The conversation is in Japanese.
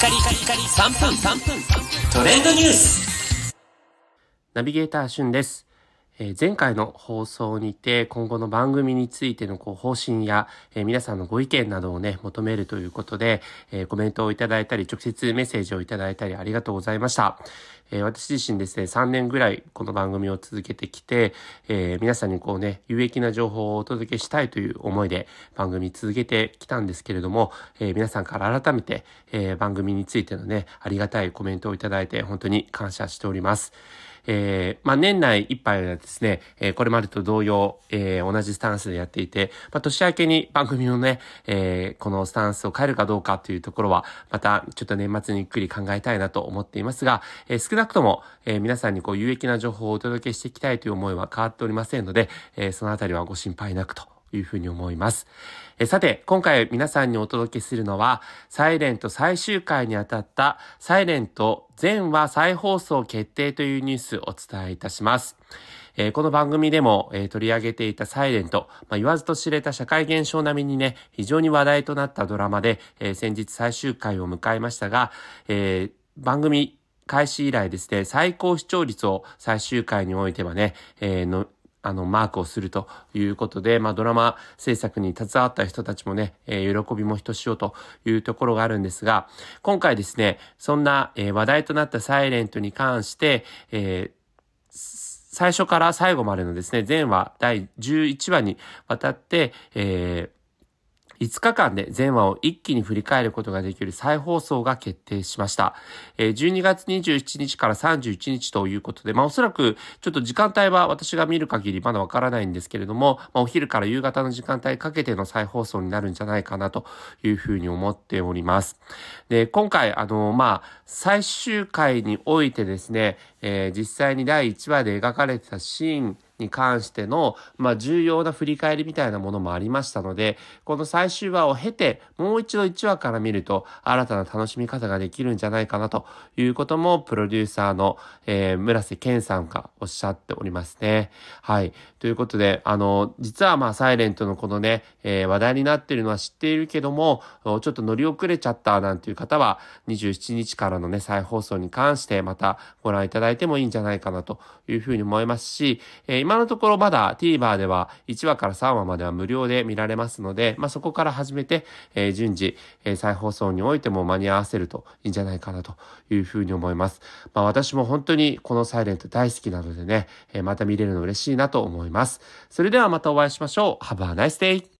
カリカリカリ3分3分トレンドニュースナビゲーターしゅんです。え前回の放送にて今後の番組についてのこう方針や、え皆さんのご意見などをね、求めるということで、えコメントをいただいたり、直接メッセージをいただいたりありがとうございました。え私自身ですね、3年ぐらいこの番組を続けてきて、え皆さんにこうね、有益な情報をお届けしたいという思いで番組続けてきたんですけれども、え皆さんから改めて、え番組についてのね、ありがたいコメントをいただいて本当に感謝しております。えーまあ、年内いっぱいはですね、えーこれまでと同様、えー同じスタンスでやっていて、まあ、年明けに番組のね、えこのスタンスを変えるかどうかというところは、またちょっと年末にゆっくり考えたいなと思っていますが、え少なくとも、え皆さんにこう有益な情報をお届けしていきたいという思いは変わっておりませんので、えそのあたりはご心配なくというふうに思います。えさて、今回皆さんにお届けするのは、サイレント最終回にあたった、サイレント全話再放送決定というニュースをお伝えいたします。えーこの番組でも、えー取り上げていたサイレント、まあ、言わずと知れた社会現象並みにね、非常に話題となったドラマで、えー先日最終回を迎えましたが、え番組開始以来ですね、最高視聴率を最終回においてはね、えーの、あの、マークをするということで、まあ、ドラマ制作に携わった人たちもね、えー喜びもひとしおというところがあるんですが、今回ですね、そんな、えー話題となったサイレントに関して、えー最初から最後までのですね、全話第11話にわたって、えー5日間で全話を一気に振り返ることができる再放送が決定しました。えー12月27日から31日ということで、まあおそらくちょっと時間帯は私が見る限りまだわからないんですけれども、まあお昼から夕方の時間帯かけての再放送になるんじゃないかなというふうに思っております。で、今回、あの、まあ、最終回においてですね、えー実際に第1話で描かれてたシーンに関しての、まあ、重要な振り返りみたいなものもありましたので、この最終話を経て、もう一度1話から見ると、新たな楽しみ方ができるんじゃないかなということも、プロデューサーの、えー村瀬健さんがおっしゃっておりますね。はい。ということで、あの、実はまあ、サイレントのこのね、えー話題になっているのは知っているけども、ちょっと乗り遅れちゃったなんていう方は、27日からのね、再放送に関してまたご覧いただいてもいいんじゃないかなというふうに思いますし、えー今のところまだ TVer では1話から3話までは無料で見られますので、まあ、そこから始めて、えー順次、えー再放送においても間に合わせるといいんじゃないかなというふうに思います。まあ、私も本当にこのサイレント大好きなのでね、えーまた見れるの嬉しいなと思います。それではまたお会いしましょう。Have a nice day!